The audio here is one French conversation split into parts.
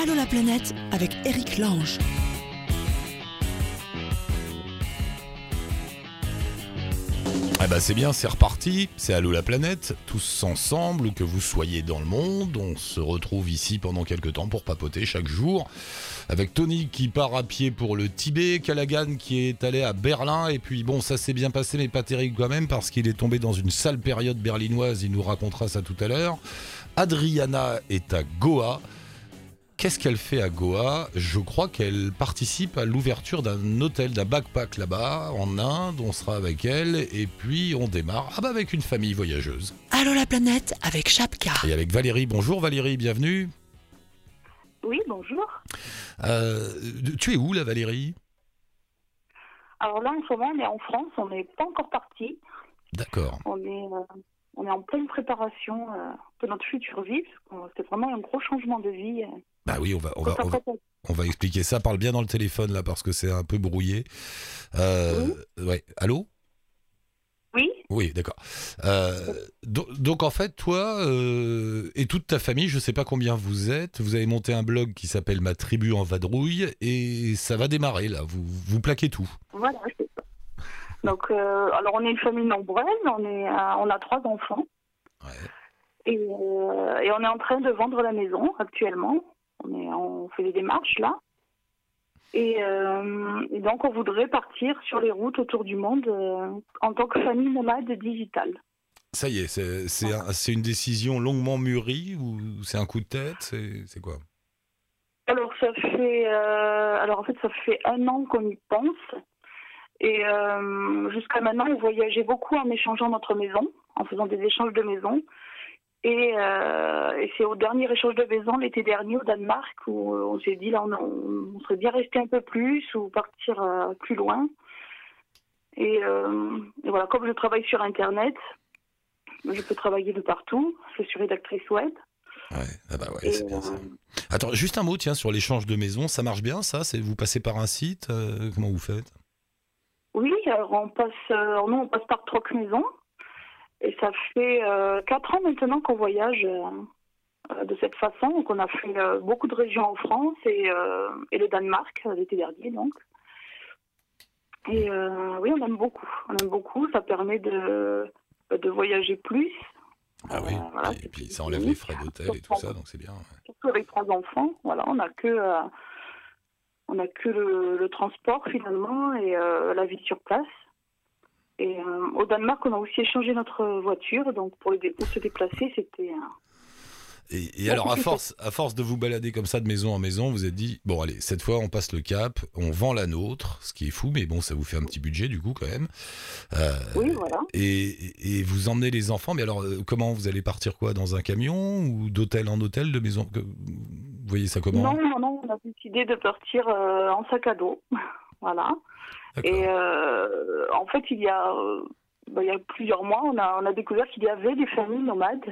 Allô la planète avec Eric Lange. Ah c'est bien, c'est reparti, c'est Allô la planète, tous ensemble, que vous soyez dans le monde, on se retrouve ici pendant quelques temps pour papoter chaque jour, avec Tony qui part à pied pour le Tibet, Callaghan qui est allé à Berlin, et puis bon ça s'est bien passé mais pas terrible quand même parce qu'il est tombé dans une sale période berlinoise, il nous racontera ça tout à l'heure. Adriana est à Goa, Qu'est-ce qu'elle fait à Goa? Je crois qu'elle participe à l'ouverture d'un hôtel, d'un backpack là-bas, en Inde. On sera avec elle et puis on démarre ah bah avec une famille voyageuse. Allô la planète avec Chapka. Et avec Valérie. Bonjour Valérie, bienvenue. Oui, bonjour. Euh, tu es où là Valérie? Alors là, en ce moment, on est en France, on n'est pas encore parti. D'accord. On est, euh, on est en pleine préparation euh, de notre future vie. parce que C'est vraiment un gros changement de vie. Bah oui, on va, on va, quand on va, on va expliquer ça. Parle bien dans le téléphone là parce que c'est un peu brouillé. Euh, ouais. Allô? Oui, Oui, d'accord. Euh, do- donc, en fait, toi euh, et toute ta famille, je sais pas combien vous êtes, vous avez monté un blog qui s'appelle Ma tribu en vadrouille et ça va démarrer là. Vous, vous plaquez tout. voilà, c'est ça. Donc, alors on est une famille nombreuse, on, est, on a trois enfants. Ouais. Et, et on est en train de vendre la maison actuellement. On, est, on fait des démarches là. Et, euh, et donc on voudrait partir sur les routes autour du monde euh, en tant que famille nomade digitale. Ça y est, c'est c'est un- c'est une décision longuement mûrie ou c'est un coup de tête? C'est quoi? Alors ça fait euh, alors en fait ça fait un an qu'on y pense et jusqu'à maintenant on voyageait beaucoup en échangeant notre maison, en faisant des échanges de maison. Et, euh, et c'est au dernier échange de maison l'été dernier au Danemark où on s'est dit là on, on serait bien resté un peu plus ou partir euh, plus loin. Et, euh, et voilà comme je travaille sur internet, je peux travailler de partout. Je suis rédactrice web. Ouais, ah bah ouais, c'est bien ça. euh, Attends, juste un mot, tiens, sur l'échange de maison, ça marche bien ça? Vous passez par un site euh, Comment vous faites? Oui, alors on passe, euh, nous on passe par Troc Maison et ça fait euh, quatre ans maintenant qu'on voyage euh, euh, de cette façon. Donc on a fait beaucoup de régions en France et, et le Danemark l'été dernier donc. Et euh, oui, on aime beaucoup. On aime beaucoup. Ça permet de de voyager plus, Ah oui, Euh, voilà, et puis ça enlève les frais d'hôtel et tout ça, donc c'est bien. ouais. surtout avec trois enfants. Voilà, on n'a que euh, on n'a que le, le transport finalement et la vie sur place. Et euh, au Danemark, on a aussi échangé notre voiture, donc pour, les dé- pour se déplacer, c'était euh, Et, et alors, à force, à force de vous balader comme ça de maison en maison, vous êtes dit, bon allez, cette fois on passe le cap, on vend la nôtre, ce qui est fou, mais bon, ça vous fait un petit budget du coup quand même. Euh, oui, voilà. et, et vous emmenez les enfants, mais alors euh, comment vous allez partir quoi Dans un camion ou d'hôtel en hôtel, de maison Vous voyez ça comment? Non, non, non, on a décidé de partir en sac à dos, voilà. Et euh, en fait, il y a euh, bah, il y a plusieurs mois, on a on a découvert qu'il y avait des familles nomades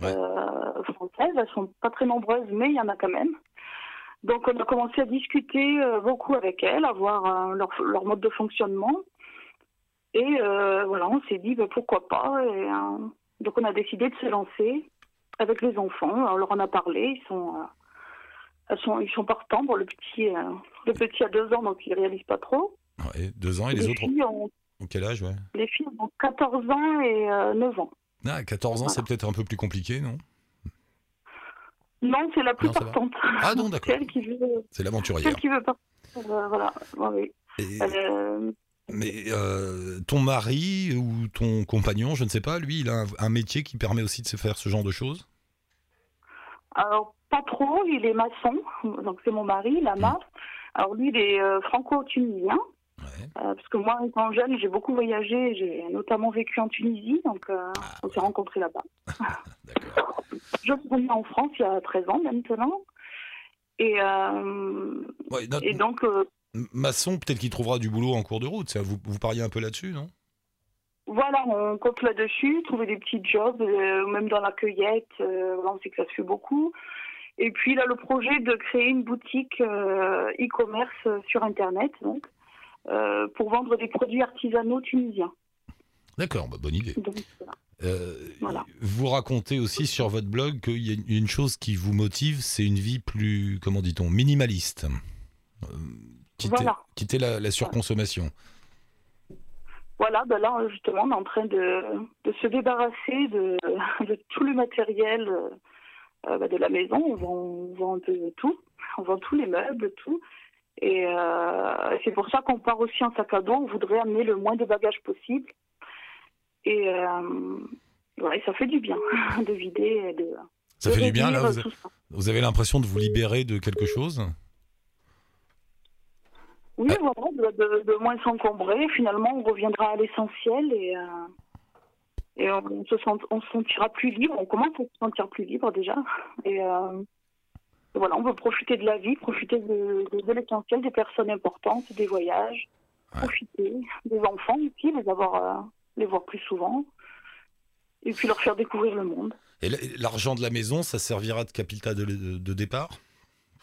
Ouais. euh, françaises. Elles sont pas très nombreuses, mais il y en a quand même. Donc, on a commencé à discuter euh, beaucoup avec elles, à voir euh, leur, leur mode de fonctionnement. Et euh, voilà, on s'est dit bah, pourquoi pas. Et, euh, donc, on a décidé de se lancer avec les enfants. On leur en a parlé. Ils sont, euh, elles sont, ils sont partants. Bon, le petit, euh, le petit a deux ans, donc il réalise pas trop. Ouais, deux ans et les, autres filles ont, ont quel âge ouais les filles ont 14 ans et euh, 9 ans. Ah, 14 ans, c'est peut-être un peu plus compliqué, non Non, c'est la plus Non, partante. Ah non, d'accord. C'est veut, C'est l'aventurière. celle qui veut partir. Euh, voilà, ouais, oui. Et- Elle, euh, Mais euh, ton mari ou ton compagnon, je ne sais pas, lui, il a un, un métier qui permet aussi de se faire ce genre de choses? Alors, pas trop, il est maçon, donc c'est mon mari, Lama. Alors, lui, il est euh, franco-tunisien. Euh, parce que moi, étant jeune, j'ai beaucoup voyagé, j'ai notamment vécu en Tunisie, donc euh, Ah, on s'est rencontrés là-bas. Je suis en France il y a 13 ans maintenant. Et, euh, Ouais, notre et donc, maçon, peut-être qu'il trouvera du boulot en cours de route. Ça, vous, vous pariez un peu là-dessus, non? Voilà, on compte là-dessus, trouver des petits jobs, même dans la cueillette, on sait que ça se fait beaucoup. Et puis là, le projet de créer une boutique e-commerce sur Internet, donc, euh, pour vendre des produits artisanaux tunisiens. D'accord, bah, bonne idée. Donc, voilà. Euh, Voilà. Vous racontez aussi sur votre blog qu'il y a une- chose qui vous motive, c'est une vie plus, comment dit-on, minimaliste. Euh, quitter Voilà. quitter la, la surconsommation. Voilà, ben là, justement, on est en train de, de se débarrasser de, de tout le matériel euh, bah, de la maison. On vend, on vend un peu tout. On vend tous les meubles, tout. Et euh, c'est pour ça qu'on part aussi en sac à dos. On voudrait amener le moins de bagages possible. Et euh, ouais, ça fait du bien de vider et de. Ça de fait du bien, là vous, avez l'impression de vous libérer de quelque chose Oui, voilà, de, de- de moins s'encombrer. Finalement, on reviendra à l'essentiel et, euh, et on, se sent, on se sentira plus libre. On commence à se sentir plus libre déjà. Et voilà, on veut profiter de la vie, profiter de, de- de l'essentiel, des personnes importantes, des voyages, Ouais. profiter des enfants aussi, les avoir, euh, les voir plus souvent. Et puis leur faire découvrir le monde. Et l'argent de la maison, ça servira de capital de, départ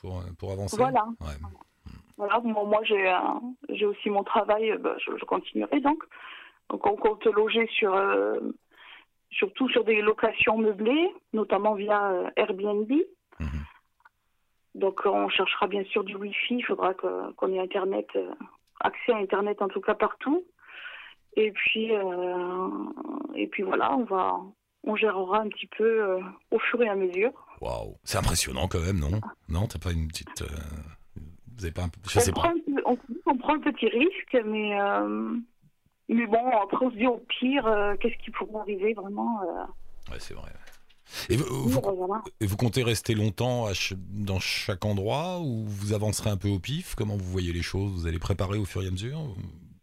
pour, pour avancer? Voilà. Ouais. Voilà, moi, moi, j'ai euh, j'ai aussi mon travail, euh, bah, je, je continuerai donc. Donc on compte loger sur euh, surtout sur des locations meublées, notamment via Airbnb. Donc on cherchera bien sûr du Wi-Fi, il faudra qu'on ait internet, euh, accès à internet en tout cas partout. Et puis euh, et puis voilà, on va on gérera un petit peu euh, au fur et à mesure. Waouh, c'est impressionnant quand même, non? Non, t'as pas une petite. euh, Vous avez pas un... Je on, sais prend, pas. on, on prend un petit risque, mais, mais bon, après on se dit au pire, qu'est-ce qui pourrait arriver vraiment Ouais, c'est vrai. Et vous, comptez rester longtemps ch- dans chaque endroit ou vous avancerez un peu au pif? Comment vous voyez les choses? Vous allez préparer au fur et à mesure ou-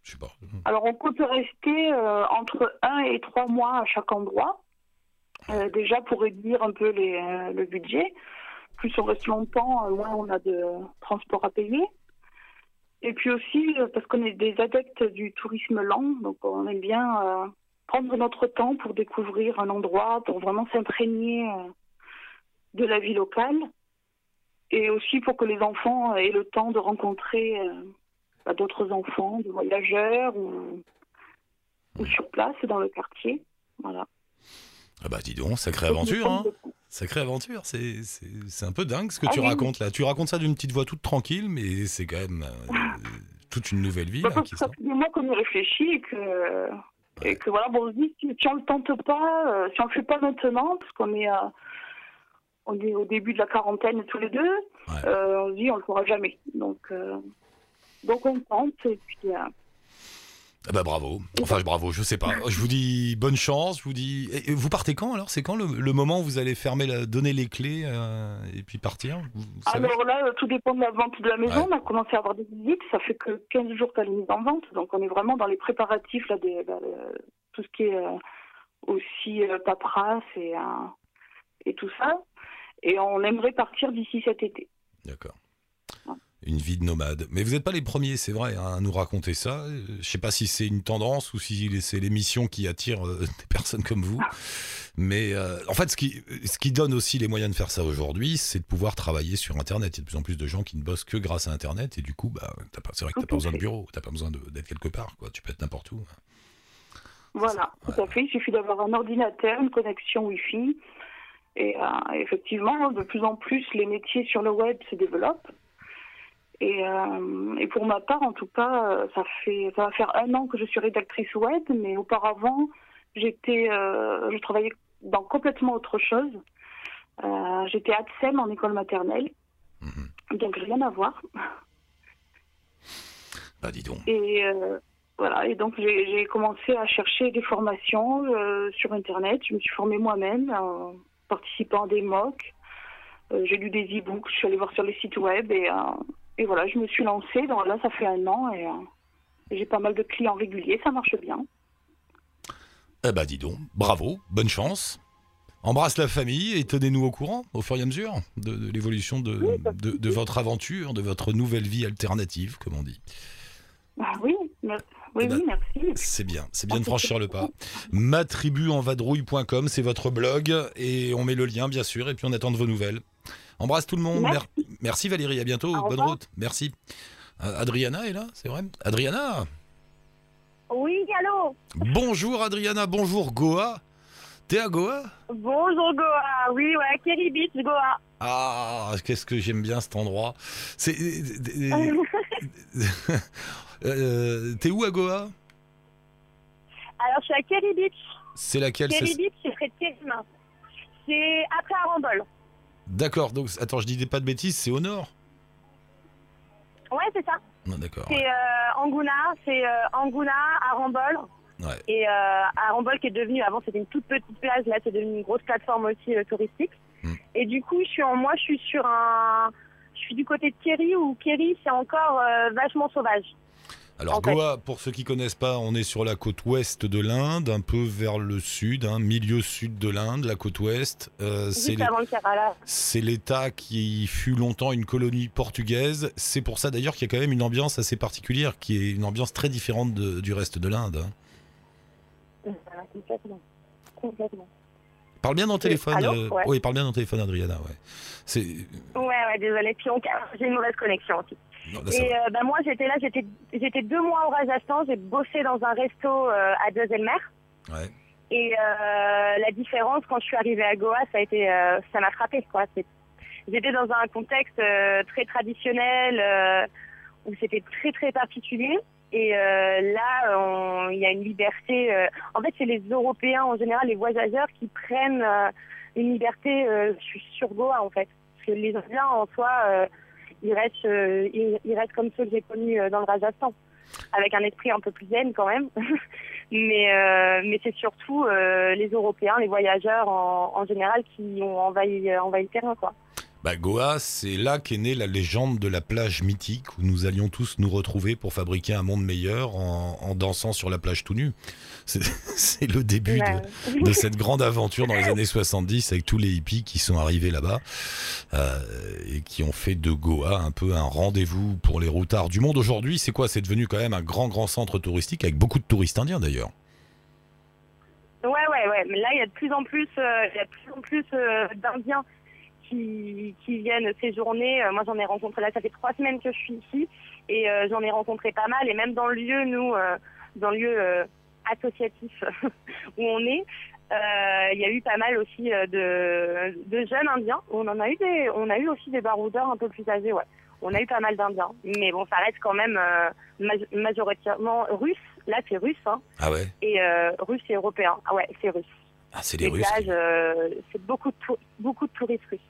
Je sais pas. Alors on compte rester euh, entre un et trois mois à chaque endroit, euh, déjà pour réduire un peu les, euh, le budget. Plus on reste longtemps, moins on a de transport à payer. Et puis aussi parce qu'on est des adeptes du tourisme lent, donc on aime bien prendre notre temps pour découvrir un endroit, pour vraiment s'imprégner euh, de la vie locale. Et aussi pour que les enfants aient le temps de rencontrer euh, bah, d'autres enfants, de voyageurs ou, ou sur place dans le quartier. Voilà. Ah bah dis donc, sacrée aventure, hein Sacrée aventure, c'est un peu dingue ce que Ah tu oui. racontes là. Tu racontes ça d'une petite voix toute tranquille, mais c'est quand même euh, toute une nouvelle vie Bah, là, qui mois qu'on y réfléchit et que, et que voilà, bon, on se dit, si, si on le tente pas, euh, si on le fait pas maintenant, parce qu'on est, euh, on est au début de la quarantaine tous les deux, Ouais. euh, on se dit, on le fera jamais. Donc, donc on tente et puis, Ah bah bravo. Enfin bravo, je sais pas. Je vous dis bonne chance. Je vous dis. Et- et vous partez quand alors? C'est quand le, le moment où vous allez fermer, la, donner les clés euh, et puis partir? Vous- vous savez? Alors là, euh, tout dépend de la vente de la maison. Ouais. On a commencé à avoir des visites. Ça fait que 15 jours qu'elle est mise en vente. Donc on est vraiment dans les préparatifs, là, des, tout ce qui est euh, aussi euh, paperasse et, et tout ça. Et on aimerait partir d'ici cet été. D'accord. Ouais. Une vie de nomade. Mais vous n'êtes pas les premiers, c'est vrai, hein, à nous raconter ça. Euh, Je sais pas si c'est une tendance ou si c'est l'émission qui attire euh, des personnes comme vous. Mais euh, en fait, ce qui, ce qui donne aussi les moyens de faire ça aujourd'hui, c'est de pouvoir travailler sur Internet. Il y a de plus en plus de gens qui ne bossent que grâce à Internet. Et du coup, bah, c'est vrai que tu Tout pas besoin de bureau. Tu pas besoin d'être quelque part. Quoi. Tu peux être n'importe où. Voilà, tout à fait. Il suffit d'avoir un ordinateur, une connexion Wi-Fi. Et euh, effectivement, de plus en plus, les métiers sur le web se développent. Et, euh, et pour ma part, en tout cas, euh, ça fait ça va faire un an que je suis rédactrice web, mais auparavant, j'étais, euh, je travaillais dans complètement autre chose. Euh, j'étais ATSEM en école maternelle, Mhm. donc rien à voir. Bah, dis donc. Et voilà, et donc j'ai commencé à chercher des formations sur Internet. Je me suis formée moi-même en participant à des MOOC. J'ai lu des e-books, je suis allée voir sur les sites web et, et voilà, je me suis lancée. Donc là, ça fait un an et, euh, j'ai pas mal de clients réguliers, ça marche bien. Eh bah, dis donc. Bravo. Bonne chance. Embrasse la famille et tenez-nous au courant au fur et à mesure de, de l'évolution de, Oui, pas de de- de votre aventure, de votre nouvelle vie alternative, comme on dit. Ah oui, oui, Eh ben, oui, merci. C'est bien, c'est bien de franchir le pas. Matribuenvadrouille.com, c'est votre blog et on met le lien bien sûr et puis on attend de vos nouvelles. Embrasse tout le monde. Merci. Mer- Merci Valérie, à bientôt. Bonne route. Merci. Euh, Adriana est là, c'est vrai Adriana Oui, allô Bonjour Adriana, bonjour Goa. T'es à Goa? Bonjour Goa, oui, ouais, Kerry Beach, Goa. Ah, qu'est-ce que j'aime bien cet endroit. C'est. Euh, T'es où à Goa? Alors, je suis à Kerry Beach. C'est laquelle? Kerry c'est- Beach, c'est près de Kerim. C'est après Arambol. D'accord, donc attends, je dis pas de bêtises, c'est au nord Ouais, c'est ça. Non, d'accord. C'est euh, Angouna, c'est euh, Angouna, Arambol. Ouais. Et euh, Arambol qui est devenu, avant c'était une toute petite plage, là c'est devenu une grosse plateforme aussi euh, touristique. Hmm. Et du coup, je suis en, moi je suis sur un. Je suis du côté de Kerry où Kerry c'est encore euh, vachement sauvage. Alors. Goa, pour ceux qui connaissent pas, on est sur la côte ouest de l'Inde, un peu vers le sud, hein, milieu sud de l'Inde, la côte ouest. Euh, c'est l'État qui fut longtemps une colonie portugaise. C'est pour ça d'ailleurs qu'il y a quand même une ambiance assez particulière, qui est une ambiance très différente de- du reste de l'Inde. hein. Voilà, complètement. Complètement. Parle bien dans le téléphone. allô euh, Ouais. Oui, parle bien dans le téléphone, Adriana. Ouais. C'est. Ouais, ouais, désolé. Puis on- j'ai une mauvaise connexion aussi. Non, là, ça Et euh, bah, moi, j'étais là, j'étais, deux mois au Rajasthan. J'ai bossé dans un resto euh, à Jaisalmer. Ouais. Et euh, la différence, quand je suis arrivée à Goa, ça a été, euh, ça m'a frappé. J'étais dans un contexte euh, très traditionnel où c'était très très particulier. Et là, il y a une liberté. En fait, c'est les Européens en général, les voyageurs, qui prennent une liberté sur- sur Goa en fait. Parce que les Indiens en soi, ils restent, euh, ils, ils restent comme ceux que j'ai connus euh, dans le Rajasthan, avec un esprit un peu plus zen quand même. mais euh, mais c'est surtout euh, les Européens, les voyageurs en, en général qui ont envahi, envahi le terrain quoi. Bah, Goa, c'est là qu'est née la légende de la plage mythique où nous allions tous nous retrouver pour fabriquer un monde meilleur en, en dansant sur la plage tout nu. C'est le début de, cette grande aventure dans les années 70 avec tous les hippies qui sont arrivés là-bas euh, et qui ont fait de Goa un peu un rendez-vous pour les routards du monde. Aujourd'hui, c'est quoi? C'est devenu quand même un grand, grand centre touristique avec beaucoup de touristes indiens d'ailleurs. Ouais, ouais, ouais. Mais là, il y a de plus en plus, euh, il y a de plus en plus euh, d'Indiens qui, qui viennent séjourner. Euh, moi, j'en ai rencontré là, ça fait trois semaines que je suis ici, et euh, j'en ai rencontré pas mal. Et même dans le lieu, nous, euh, dans le lieu euh, associatif où on est, il y a eu pas mal aussi de, de jeunes Indiens. On en a eu des, on a eu aussi des baroudeurs un peu plus âgés, ouais. On a eu pas mal d'Indiens, mais bon, ça reste quand même maj- majoritairement russe. Là, c'est russe, hein, Ah ouais et russe et européen. Ah ouais, c'est russe. Ah, c'est les Les Russes. plages, euh, c'est beaucoup de, beaucoup de touristes russes.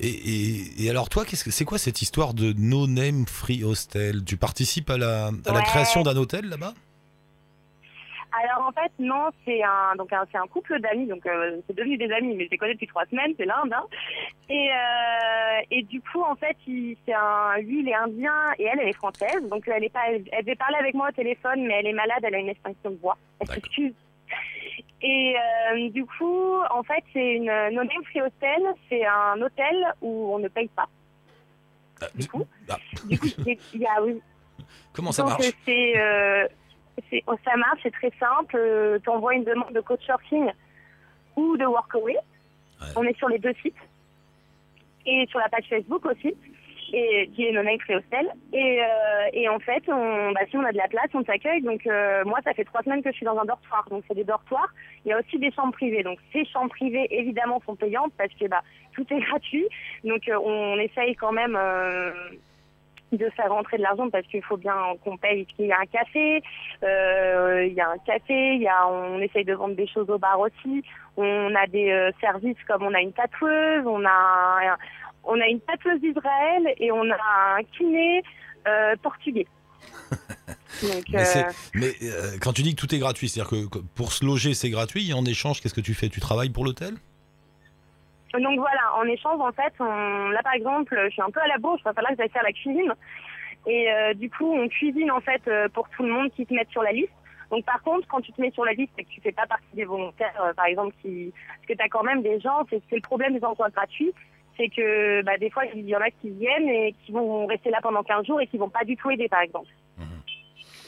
Et, et- et alors toi, qu'est-ce que c'est quoi cette histoire de No Name Free Hostel? Tu participes à la, à la Ouais. création d'un hôtel là-bas? Alors en fait, non, c'est un, donc c'est un couple d'amis, donc euh, c'est devenu des amis, mais je les connais depuis trois semaines, c'est l'Inde. hein. Et, euh, et du coup, en fait, il, c'est un, lui, il est indien et elle, elle est française. Donc elle est pas, elle, elle devait parler avec moi au téléphone, mais elle est malade, elle a une extinction de voix. Elle s'excuse. Et euh, du coup, en fait, c'est une No Name Free Hostel, c'est un hôtel où on ne paye pas. Ah, Du coup ah, Du coup, il y a, oui, Comment ça Donc marche euh, c'est, euh, oh, ça marche, c'est très simple. tu envoies une demande de couchsurfing ou de workaway. Ouais. On est sur les deux sites et sur la page Facebook aussi, et qui est No Name Free Hostel. Et, euh, et en fait, on, bah, si on a de la place, on t'accueille. Donc euh, moi, ça fait trois semaines que je suis dans un dortoir. Donc c'est des dortoirs. Il y a aussi des chambres privées. Donc ces chambres privées, évidemment, sont payantes parce que bah, tout est gratuit. Donc euh, on essaye quand même. euh, de faire rentrer de l'argent parce qu'il faut bien qu'on paye. Il y a un café, euh, il y a un café, il y a, on essaye de vendre des choses au bar aussi. On a des euh, services comme on a une tatoueuse, on a on a une tatoueuse d'Israël et on a un kiné euh, portugais. Donc, Mais, euh, mais, euh, quand tu dis que tout est gratuit, c'est-à-dire que que pour se loger c'est gratuit, et en échange qu'est-ce que tu fais? Tu travailles pour l'hôtel? Donc voilà, en échange, en fait, on, là par exemple, je suis un peu à la bourse, il va falloir que j'aille faire la cuisine. Et du coup, on cuisine en fait pour tout le monde qui se met sur la liste. Donc par contre, quand tu te mets sur la liste et que tu fais pas partie des volontaires, euh, par exemple, qui, parce que tu as quand même des gens, c'est c'est le problème des emplois gratuits, c'est que bah, des fois, il y en a qui viennent et qui vont rester là pendant 15 jours et qui vont pas du tout aider, par exemple. Mhm.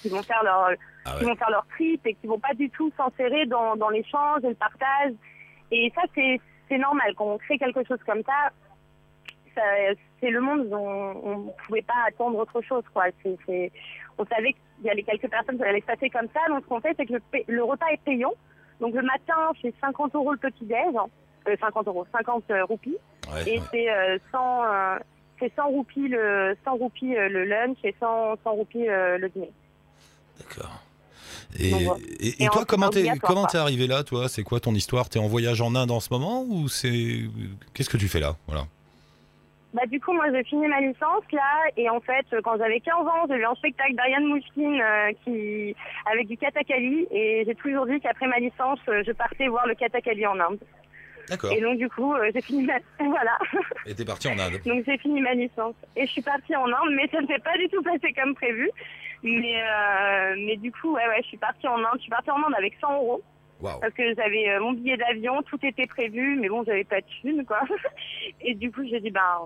Qui vont faire leur, Ah qui vont faire leur trip et qui vont pas du tout s'insérer dans, dans l'échange et le partage. Et ça, c'est c'est normal. Quand on crée quelque chose comme ça, ça c'est le monde. On ne pouvait pas attendre autre chose. Quoi. On savait qu'il y avait quelques personnes qui allaient se passer comme ça. Donc, ce qu'on fait, c'est que le, pa- le repas est payant. Donc le matin, c'est 50 euros le petit-déj. 50 euros, 50 euh, roupies. Ouais, Et ouais. c'est euh, 100, euh, c'est 100 roupies le, 100 roupies euh, le lunch et 100, 100 roupies euh, le dîner. D'accord. Et, Donc, voilà. et, et Et toi, en- comment t'es comment arrivé là, toi? C'est quoi ton histoire? T'es en voyage en Inde en ce moment ou c'est qu'est-ce que tu fais là? Voilà. Bah du coup, moi j'ai fini ma licence là et en fait, euh, quand j'avais 15 ans, j'ai vu un spectacle d'Ariane Mouchkine euh, qui avec du katakali et j'ai toujours dit qu'après ma licence, euh, je partais voir le katakali en Inde. D'accord. Et donc du coup, euh, j'ai fini ma voilà. Et t'es parti en Inde. Donc j'ai fini ma licence et je suis partie en Inde, mais ça ne s'est pas du tout passé comme prévu. Mais euh, mais du coup, ouais ouais, je suis partie en Inde. Je suis partie en Inde avec 100 euros Waouh. parce que j'avais euh, mon billet d'avion, tout était prévu, mais bon, j'avais pas de thune quoi. Et du coup, j'ai dit ben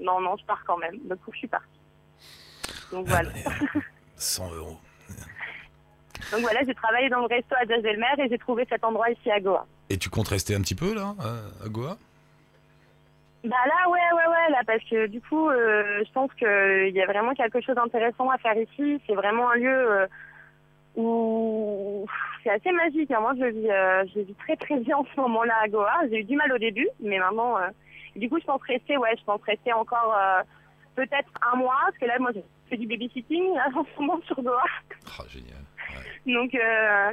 non non, je pars quand même. Du coup, je suis partie. Donc voilà. 100 euros. Donc voilà, j'ai travaillé dans le resto à Jazz-Elmer et j'ai trouvé cet endroit ici à Goa. Et tu comptes rester un petit peu là, à- Goa? Bah là, ouais, ouais, ouais, là, parce que du coup, euh, je pense qu'il y a vraiment quelque chose d'intéressant à faire ici. C'est vraiment un lieu euh, où c'est assez magique. hein. Moi, je vis, euh, je vis très, très bien en ce moment-là à Goa. J'ai eu du mal au début, mais maintenant, euh, du coup, je pense rester, ouais, je pense rester encore euh, peut-être un mois, parce que là, moi, je fais du babysitting là, en ce moment sur Goa. Ah, génial. Ouais. Donc, euh,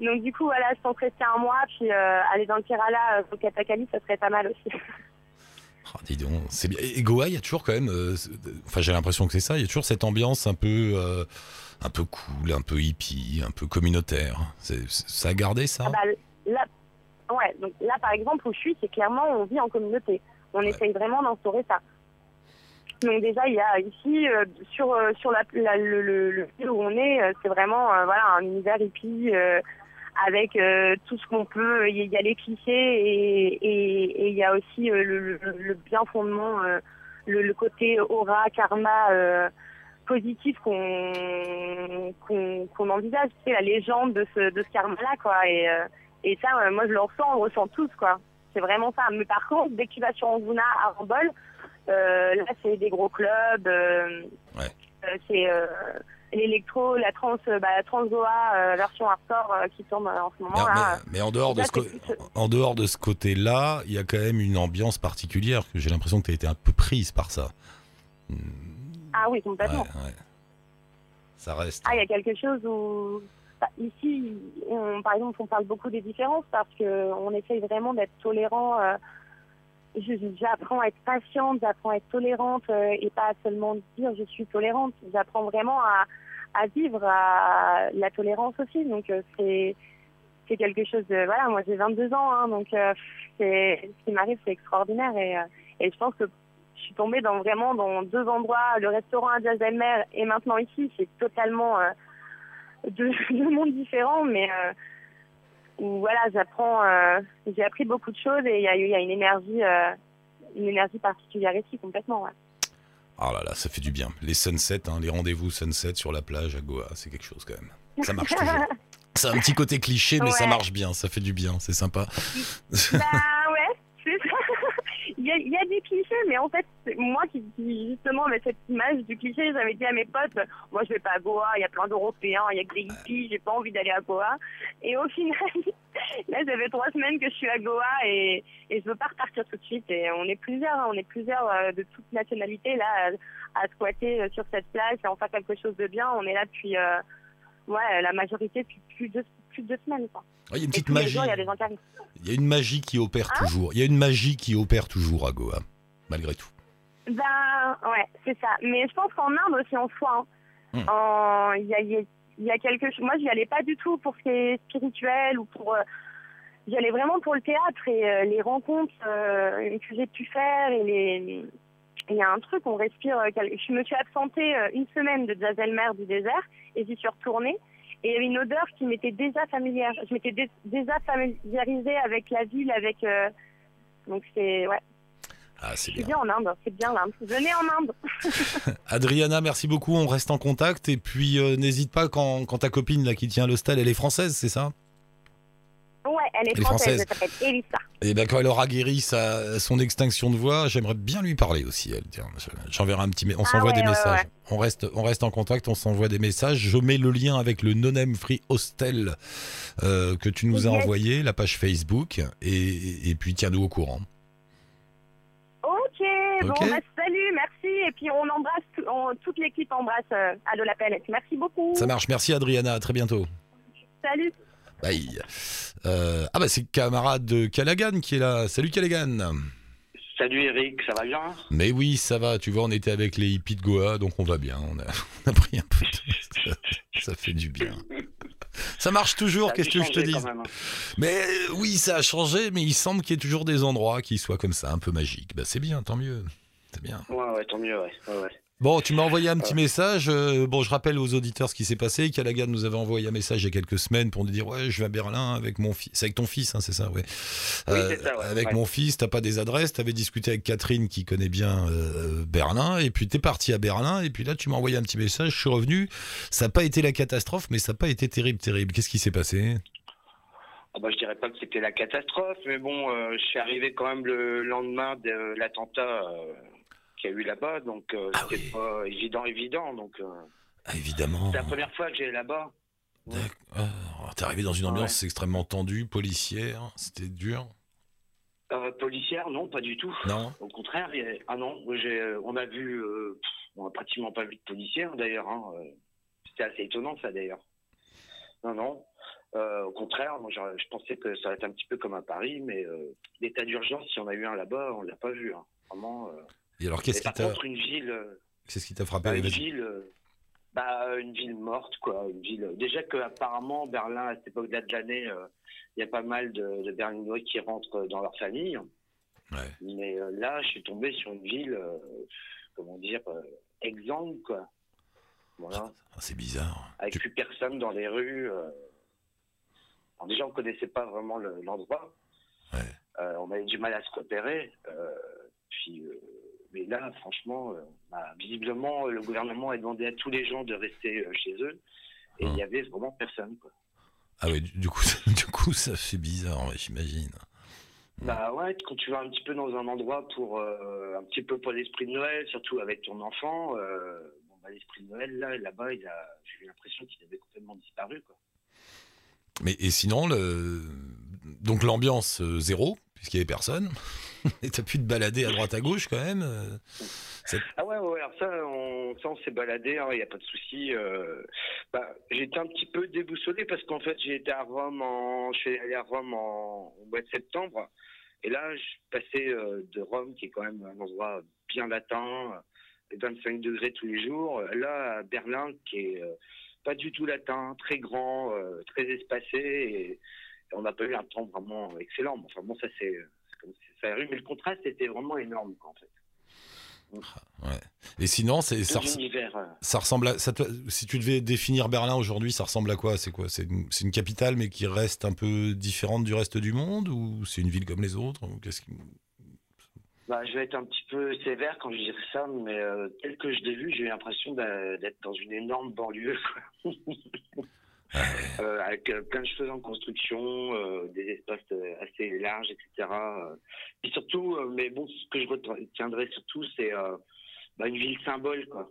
donc du coup, voilà, je pense rester un mois, puis euh, aller dans le Kerala, euh, au Katakali, ça serait pas mal aussi. Ah, dis donc, c'est bien. Et Goa, il y a toujours quand même, euh, enfin j'ai l'impression que c'est ça, il y a toujours cette ambiance un peu, euh, un peu cool, un peu hippie, un peu communautaire. C'est- ça a gardé ça Ah bah, là, ouais, donc là, par exemple, où je suis, c'est clairement, on vit en communauté. On essaye vraiment d'instaurer ça. Donc déjà, il y a ici, euh, sur, euh, sur la, la- le, le, le lieu où on est, euh, c'est vraiment voilà, un univers hippie avec euh, tout ce qu'on peut. Il y, a- les clichés et il y a aussi euh, le, bien fondement, euh, le, côté aura, karma positif qu'on qu'on envisage. Sais, la légende de ce, de ce karma-là, quoi. Et, ça, moi, je le ressens, on le ressent tous, quoi. C'est vraiment ça. Mais par contre, dès que tu vas sur Anguna, à Rambol, là, c'est des gros clubs. Ouais. Euh, c'est euh, l'électro, la trans, euh, bah, la euh, version hardcore qui euh, en ce moment. mais, là. mais- mais en dehors de ce, co- c'est plus- en dehors de ce côté-là, il y a quand même une ambiance particulière que j'ai l'impression que tu as été un peu prise par ça. Hmm, Ah oui, Ouais, complètement. ouais. Ça reste. Ah, il y a quelque chose où bah, ici, on, par exemple, on parle beaucoup des différences parce que on essaye vraiment d'être tolérant. euh, j'apprends à être patiente, j'apprends à être tolérante euh, et pas seulement dire je suis tolérante. J'apprends vraiment à, à vivre à la tolérance aussi. Donc euh, c'est c'est quelque chose de voilà. Moi j'ai 22 ans, hein, donc euh, c'est ce qui m'arrive c'est extraordinaire et et je pense que je suis tombée dans vraiment dans deux endroits, le restaurant à Jazz Elmer et maintenant ici, c'est totalement deux, mondes différents, mais où voilà, j'apprends, euh, j'ai appris beaucoup de choses et il y a, y une énergie, euh, une énergie particulière ici complètement. Ouais. Ah là là, ça fait du bien. Les sunsets, hein, les rendez-vous sunset sur la plage à Goa, c'est quelque chose quand même. Ça marche toujours. C'est un petit côté cliché, mais ça marche bien, ça fait du bien, c'est sympa. bah. Il y, a, des clichés, mais en fait, moi qui, justement avec cette image du cliché, j'avais dit à mes potes, moi je vais pas à Goa, il y a plein d'Européens, il y a que des hippies, j'ai pas envie d'aller à Goa. Et au final, là j'avais trois semaines que je suis à Goa et, et je veux pas repartir tout de suite. Et on est plusieurs, hein, on est plusieurs euh, de toute nationalité là à, à squatter euh, sur cette plage et en faire quelque chose de bien. On est là depuis, euh, ouais, la majorité depuis plus de plus de deux semaines. Quoi. Ah, Il y a une Et petite magie. jours, il y a des gens qui arrivent. Il y a une magie qui opère Hein toujours. Il y a une magie qui opère toujours à Goa, malgré tout. Ben ouais, c'est ça. Mais je pense qu'en Inde aussi en soi, hein, Hmm. en- il y a, il y a- y a quelque chose. Moi, j'y allais pas du tout pour ce qui est spirituel ou pour. euh, j'y allais vraiment pour le théâtre et euh, les rencontres euh, que j'ai pu faire et les. Il y a un truc, on respire. euh, Je me suis absentée une semaine de Jazz Elmer du désert et j'y suis retournée. Et il y avait une odeur qui m'était déjà familière. Je m'étais dé- déjà familiarisée avec la ville, avec. euh, donc c'est ouais, Ah, c'est bien. bien en Inde. C'est bien l'Inde. Venez en Inde. Adriana, merci beaucoup. On reste en contact. Et puis, euh, n'hésite pas quand, quand ta copine là, qui tient l'hostel, elle est française, c'est ça? Elle est Elle est française, elle s'appelle Elissa. Et ben quand elle aura guéri sa, son extinction de voix, j'aimerais bien lui parler aussi. Elle, j'enverrai un petit, on Ah s'envoie ouais, des messages. ouais. On reste, on reste en contact, on s'envoie des messages. Je mets le lien avec le Nonem Free Hostel euh, que tu nous as envoyé, la page Facebook, et, et puis tiens-nous au courant. Ok, bon, bah, salut, merci. Et puis on embrasse, on- toute l'équipe embrasse euh, Allo la planète. Merci beaucoup. Ça marche. Merci Adriana. À très bientôt. Salut. Bye. Euh, ah bah c'est camarade de Callaghan qui est là. Salut Callaghan. Salut Eric, ça va bien? Mais oui, ça va. Tu vois, on était avec les hippies de Goa, donc on va bien. On a, on a pris un peu. De... Ça, ça fait du bien. Ça marche toujours. Qu'est-ce que je te dis. Mais euh, oui, ça a changé, mais il semble qu'il y ait toujours des endroits qui soient comme ça, un peu magiques. Bah c'est bien, tant mieux. C'est bien. Ouais, ouais, tant mieux, ouais. ouais, ouais. Bon, tu m'as envoyé un petit message. euh, bon, je rappelle aux auditeurs ce qui s'est passé. Callaghan nous avait envoyé un message il y a quelques semaines pour nous dire Ouais, je vais à Berlin avec mon fils. C'est avec ton fils, hein, c'est ça, ouais. Oui, c'est ça, ouais, avec ouais. mon fils, t'as pas des adresses. T'avais discuté avec Catherine qui connaît bien euh, Berlin. Et puis t'es parti à Berlin. Et puis là, tu m'as envoyé un petit message. Je suis revenu. Ça n'a pas été la catastrophe, mais ça n'a pas été terrible, terrible. Qu'est-ce qui s'est passé? Ah bah, je dirais pas que c'était la catastrophe, mais bon, euh, je suis arrivé quand même le lendemain de l'attentat euh, qu'il y a eu là-bas, donc euh, Ah c'était oui. pas évident, évident. Donc, euh, ah, Évidemment. c'est la première fois que j'allais là-bas. D'accord. Ah, T'es arrivé dans une ambiance extrêmement tendue, policière. C'était dur. Euh, policière, non, pas du tout. Non Au contraire, a- ah non, euh, on a vu, pff, on a pratiquement pas vu de policiers d'ailleurs. hein, C'était assez étonnant ça d'ailleurs. Non, non. Euh, au contraire, moi, je, je pensais que ça allait être un petit peu comme à Paris, mais euh, l'état d'urgence, si on a eu un là-bas, on l'a pas vu. hein. Vraiment. euh. Et alors, qu'est-ce qui t'a une ville, euh, qu'est-ce qui t'a frappé bah, une ville, euh, bah, une ville morte, quoi. Une ville. Déjà que apparemment Berlin, à cette époque-là de l'année, euh, il y a pas mal de, de Berlinois qui rentrent dans leur famille. Ouais. Mais euh, là, je suis tombé sur une ville, euh, comment dire, euh, exsangue, quoi. Voilà, Ah, c'est bizarre. avec Tu- plus personne dans les rues. euh. Alors déjà, on connaissait pas vraiment le- l'endroit. Ouais. Euh, on avait du mal à se repérer. euh, puis, euh, mais là, franchement, euh, bah, visiblement, le gouvernement a demandé à tous les gens de rester euh, chez eux. Et il Hum. y avait vraiment personne. Quoi. Ah oui, du coup, du coup, ça fait bizarre, j'imagine. Bah ouais, quand tu vas un petit peu dans un endroit pour euh, un petit peu pour l'esprit de Noël, surtout avec ton enfant, euh, bon, bah, l'esprit de Noël là, là-bas, il a, j'ai eu l'impression qu'il avait complètement disparu quoi. Mais et sinon, le... donc l'ambiance euh, zéro, puisqu'il y avait personne. et t'as pu te balader à droite à gauche quand même. euh. Ah ouais, ouais, alors ça, on, ça, on s'est baladé, il n'y a pas de souci. euh, bah, j'étais un petit peu déboussolé parce qu'en fait, j'ai été à Rome, en, je suis allé à Rome en, mois de septembre. Et là, je passais euh, de Rome, qui est quand même un endroit bien latin, euh, 25 degrés tous les jours. Là, à Berlin, qui est euh, pas du tout latin, très grand, euh, très espacé. Et, on n'a pas eu un temps vraiment excellent. Enfin bon, ça c'est Mais le contraste était vraiment énorme, en fait. Ouais. Et sinon, c'est ça, euh, ça ressemble à. ça te- si tu devais définir Berlin aujourd'hui, ça ressemble à quoi? C'est quoi? C'est une, capitale, mais qui reste un peu différente du reste du monde Ou c'est une ville comme les autres qu'est-ce qui- Bah, je vais être un petit peu sévère quand je dirais ça, mais euh, tel que je l'ai vu, j'ai eu l'impression d'être dans une énorme banlieue. Euh, avec euh, plein de choses en construction, euh, des espaces assez larges, etc. Et surtout, mais bon, ce que je retiendrai surtout, c'est bah, une ville symbole, quoi.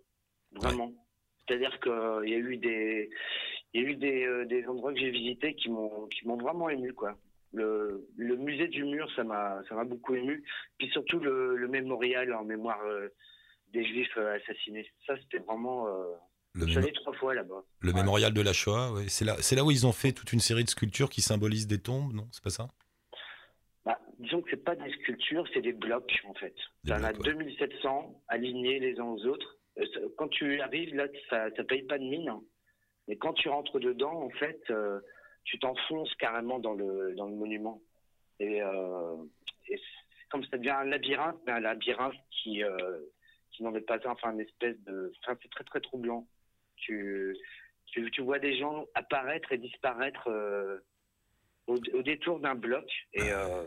Vraiment. C'est-à-dire qu'il y a eu des, il y a eu des, des endroits que j'ai visités qui m'ont, qui m'ont vraiment ému, quoi. Le, le musée du mur, ça m'a, ça m'a beaucoup ému. Puis surtout le, le mémorial en mémoire euh, des Juifs assassinés. Ça, c'était vraiment. Euh, le, je suis mémo- allé trois fois là-bas. le Ouais. mémorial de la Shoah, ouais. c'est là, c'est là où ils ont fait toute une série de sculptures qui symbolisent des tombes, non? C'est pas ça? Bah, disons que c'est pas des sculptures, c'est des blocs en fait. Il y en a blocs, ouais. 2700 alignés les uns aux autres. Euh, Quand tu arrives là, ça, ça paye pas de mine. hein. Mais quand tu rentres dedans, en fait, euh, tu t'enfonces carrément dans le dans le monument. Et, euh, et comme ça devient un labyrinthe, mais un labyrinthe qui euh, qui n'en est pas un, enfin une espèce de, enfin c'est très très troublant. Tu, tu tu vois des gens apparaître et disparaître. euh, au, au détour d'un bloc et euh,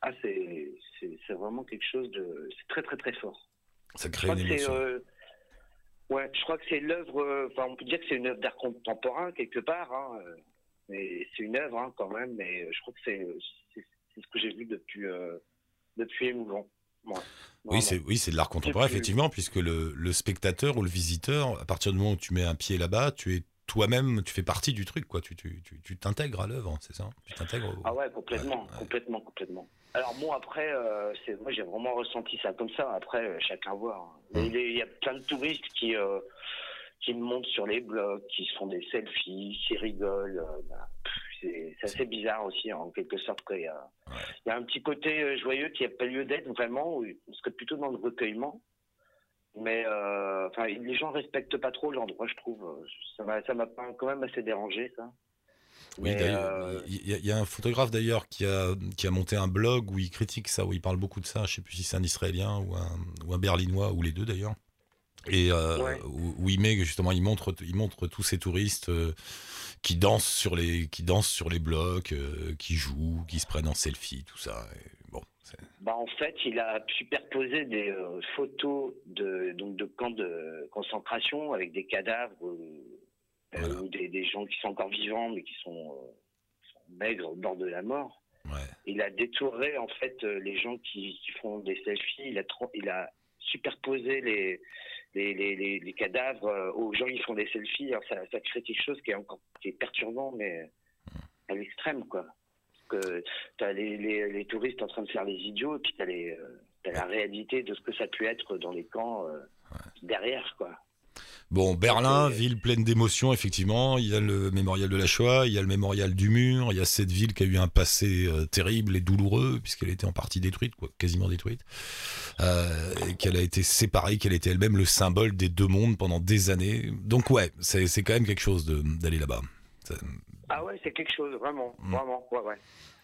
ah c'est c'est vraiment quelque chose de c'est très très très fort. Ça Je crée crois une que c'est émotion. euh, ouais je crois que c'est l'œuvre enfin on peut dire que c'est une œuvre d'art contemporain quelque part hein, Mais c'est une œuvre hein, quand même, mais je crois que c'est c'est ce que j'ai vu depuis depuis émouvant. Ouais. Oui, c'est oui, c'est de l'art contemporain, Depuis- effectivement, puisque le, le spectateur ou le visiteur, à partir du moment où tu mets un pied là-bas, tu es toi-même, tu fais partie du truc, quoi. Tu tu- tu- tu t'intègres à l'œuvre, c'est ça? Tu t'intègres au- Ah ouais, complètement, Ouais, complètement, complètement. Alors bon, après, euh, c'est moi j'ai vraiment ressenti ça comme ça. Après, euh, chacun voit. hein. Mais Mm. Il y a plein de touristes qui euh, qui me montent sur les blogs, qui se font des selfies, qui rigolent. euh, bah, c'est assez bizarre aussi, en quelque sorte. Il y a, il y a un petit côté euh, joyeux qui n'a pas lieu d'être vraiment. où On serait plutôt dans le recueillement. Mais euh, enfin, les gens respectent pas trop l'endroit, je trouve. Ça m'a, quand même assez dérangé, ça. Oui, d'ailleurs, euh, il y, a- il y a un photographe d'ailleurs qui a, qui a monté un blog où il critique ça, où il parle beaucoup de ça. Je sais plus si c'est un Israélien ou un, ou un Berlinois, ou les deux d'ailleurs. Et euh, Ouais. où, où il met justement, il montre, il montre tous ces touristes euh, qui dansent sur les, qui dansent sur les blocs, euh, qui jouent, qui se prennent en selfie, tout ça. Et bon, Bah, en fait, il a superposé des euh, photos de, donc de camps de concentration avec des cadavres euh, Voilà. ou des, des gens qui sont encore vivants mais qui sont, qui sont maigres au bord de la mort. ouais. Il a détouré en fait les gens qui, qui font des selfies. Il a, il a superposé les, les, les, les, cadavres euh, aux gens qui font des selfies. Alors, ça, ça crée quelque chose qui est encore qui est perturbant, mais à l'extrême, quoi. Que t'as les, les, les touristes en train de faire les idiots, et puis t'as les, euh, t'as la réalité de ce que ça peut être dans les camps euh, derrière, quoi. Bon, Berlin, ville pleine d'émotions, effectivement. Il y a le mémorial de la Shoah, il y a le mémorial du mur, il y a cette ville qui a eu un passé euh, terrible et douloureux, puisqu'elle était en partie détruite, quoi, quasiment détruite, euh, et qu'elle a été séparée, qu'elle était elle-même le symbole des deux mondes pendant des années. Donc ouais, c'est quand même quelque chose d'aller là-bas. Ah ouais, c'est quelque chose, vraiment, Mm. vraiment, ouais, ouais.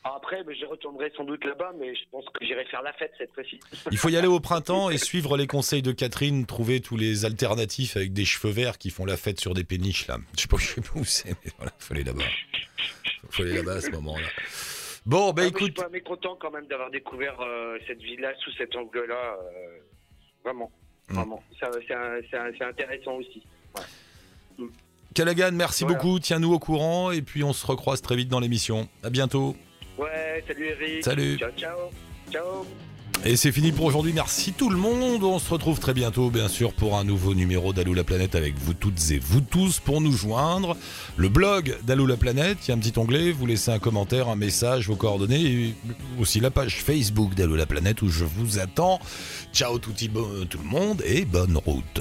Après, ben, je retournerai sans doute là-bas, mais je pense que j'irai faire la fête cette fois-ci. Il faut y aller au printemps et suivre les conseils de Catherine, trouver tous les alternatifs avec des cheveux verts qui font la fête sur des péniches là. Je sais pas, je sais pas où c'est, mais voilà, faut aller là-bas. Faut aller là-bas à ce moment-là. Bon, bah Ah, écoute, Je suis pas mécontent quand même d'avoir découvert euh, cette ville-là sous cet angle-là. euh, vraiment, Mm. vraiment. C'est intéressant aussi. Callaghan, merci Voilà. beaucoup. Tiens-nous au courant et puis on se recroise très vite dans l'émission. À bientôt. Ouais, salut Eric. Salut. Ciao, ciao. Ciao. Et c'est fini pour aujourd'hui. Merci tout le monde. On se retrouve très bientôt, bien sûr, pour un nouveau numéro d'Allo la planète avec vous toutes et vous tous pour nous joindre. Le blog d'Allo la planète, il y a un petit onglet. Vous laissez un commentaire, un message, vos coordonnées et aussi la page Facebook d'Allo la planète où je vous attends. Ciao tout, tout le monde et bonne route.